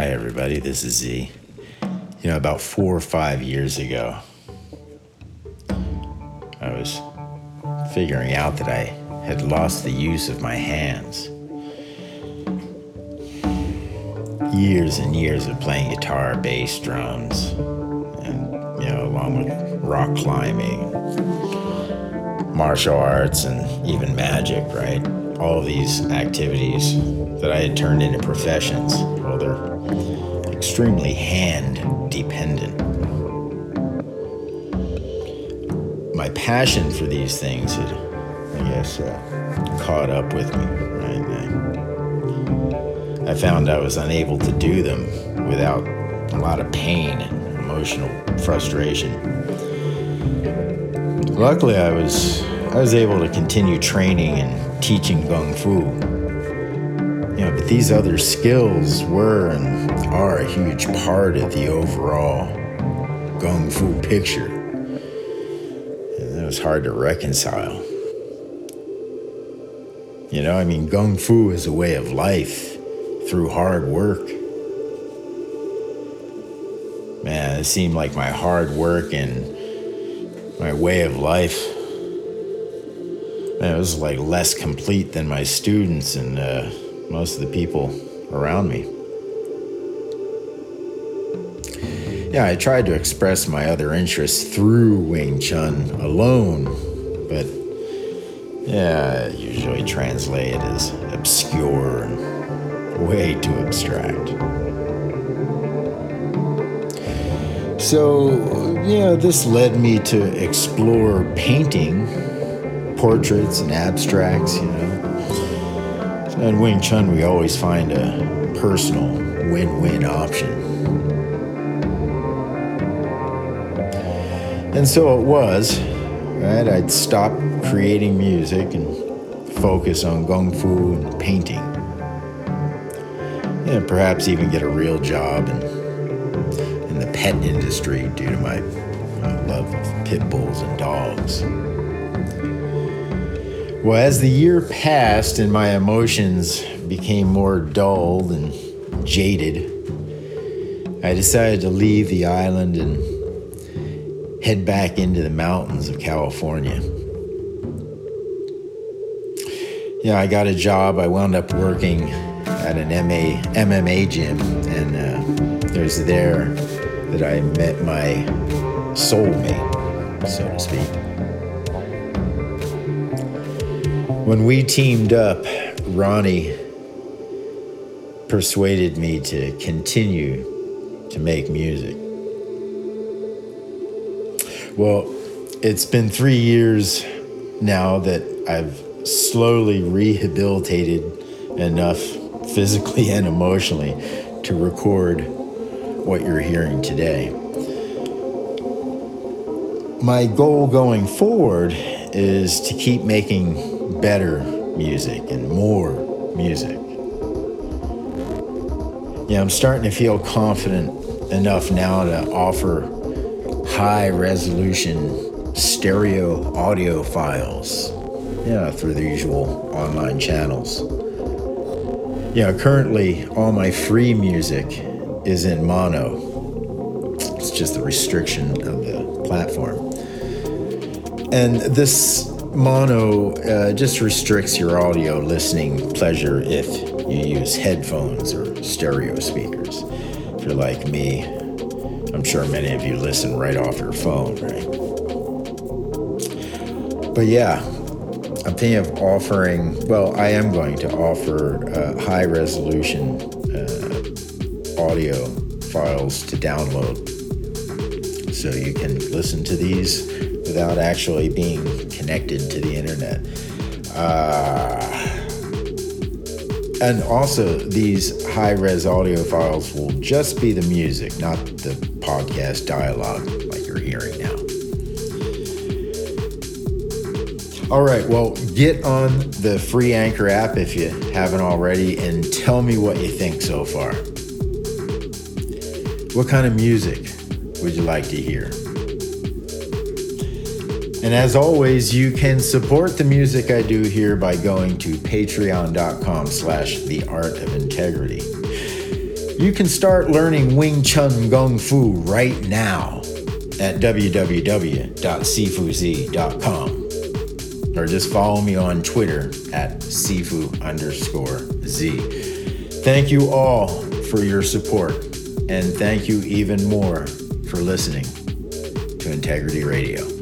Hi, everybody. This is Z. You know, about four or five years ago, I was figuring out that I had lost the use of my hands. Years and years of playing guitar, bass, drums, and, you know, along with rock climbing, martial arts, and even magic, right? All these activities that I had turned into professions. Well, they're extremely hand dependent. My passion for these things had, I guess, uh, caught up with me. Right? I, I found I was unable to do them without a lot of pain and emotional frustration. Luckily, I was I was able to continue training and teaching kung fu you know, but these other skills were and are a huge part of the overall Kung Fu picture. And that was hard to reconcile. You know, I mean, Kung Fu is a way of life through hard work. Man, it seemed like my hard work and my way of life it was like less complete than my students and uh, most of the people around me. Yeah, I tried to express my other interests through Wing Chun alone, but yeah, usually translated as obscure and way too abstract. So, yeah, this led me to explore painting, portraits, and abstracts, you know. In Wing Chun, we always find a personal win win option. And so it was, right? I'd stop creating music and focus on Kung Fu and painting. And perhaps even get a real job in, in the pet industry due to my uh, love of pit bulls and dogs. Well, as the year passed and my emotions became more dulled and jaded, I decided to leave the island and head back into the mountains of California. Yeah, I got a job. I wound up working at an MA, MMA gym, and uh, it was there that I met my soulmate, so to speak. When we teamed up, Ronnie persuaded me to continue to make music. Well, it's been three years now that I've slowly rehabilitated enough physically and emotionally to record what you're hearing today. My goal going forward is to keep making better music and more music. Yeah, I'm starting to feel confident enough now to offer high resolution stereo audio files. Yeah, through the usual online channels. Yeah, currently all my free music is in mono. It's just the restriction of the platform. And this mono uh, just restricts your audio listening pleasure if you use headphones or stereo speakers. If you're like me, I'm sure many of you listen right off your phone, right? But yeah, I'm thinking of offering, well, I am going to offer uh, high resolution uh, audio files to download so you can listen to these without actually being connected to the internet. Uh, and also, these high res audio files will just be the music, not the podcast dialogue like you're hearing now. All right, well, get on the free Anchor app if you haven't already and tell me what you think so far. What kind of music would you like to hear? And as always, you can support the music I do here by going to patreon.com slash the art of integrity. You can start learning Wing Chun Gung Fu right now at www.sifuz.com or just follow me on Twitter at sifu underscore z. Thank you all for your support and thank you even more for listening to Integrity Radio.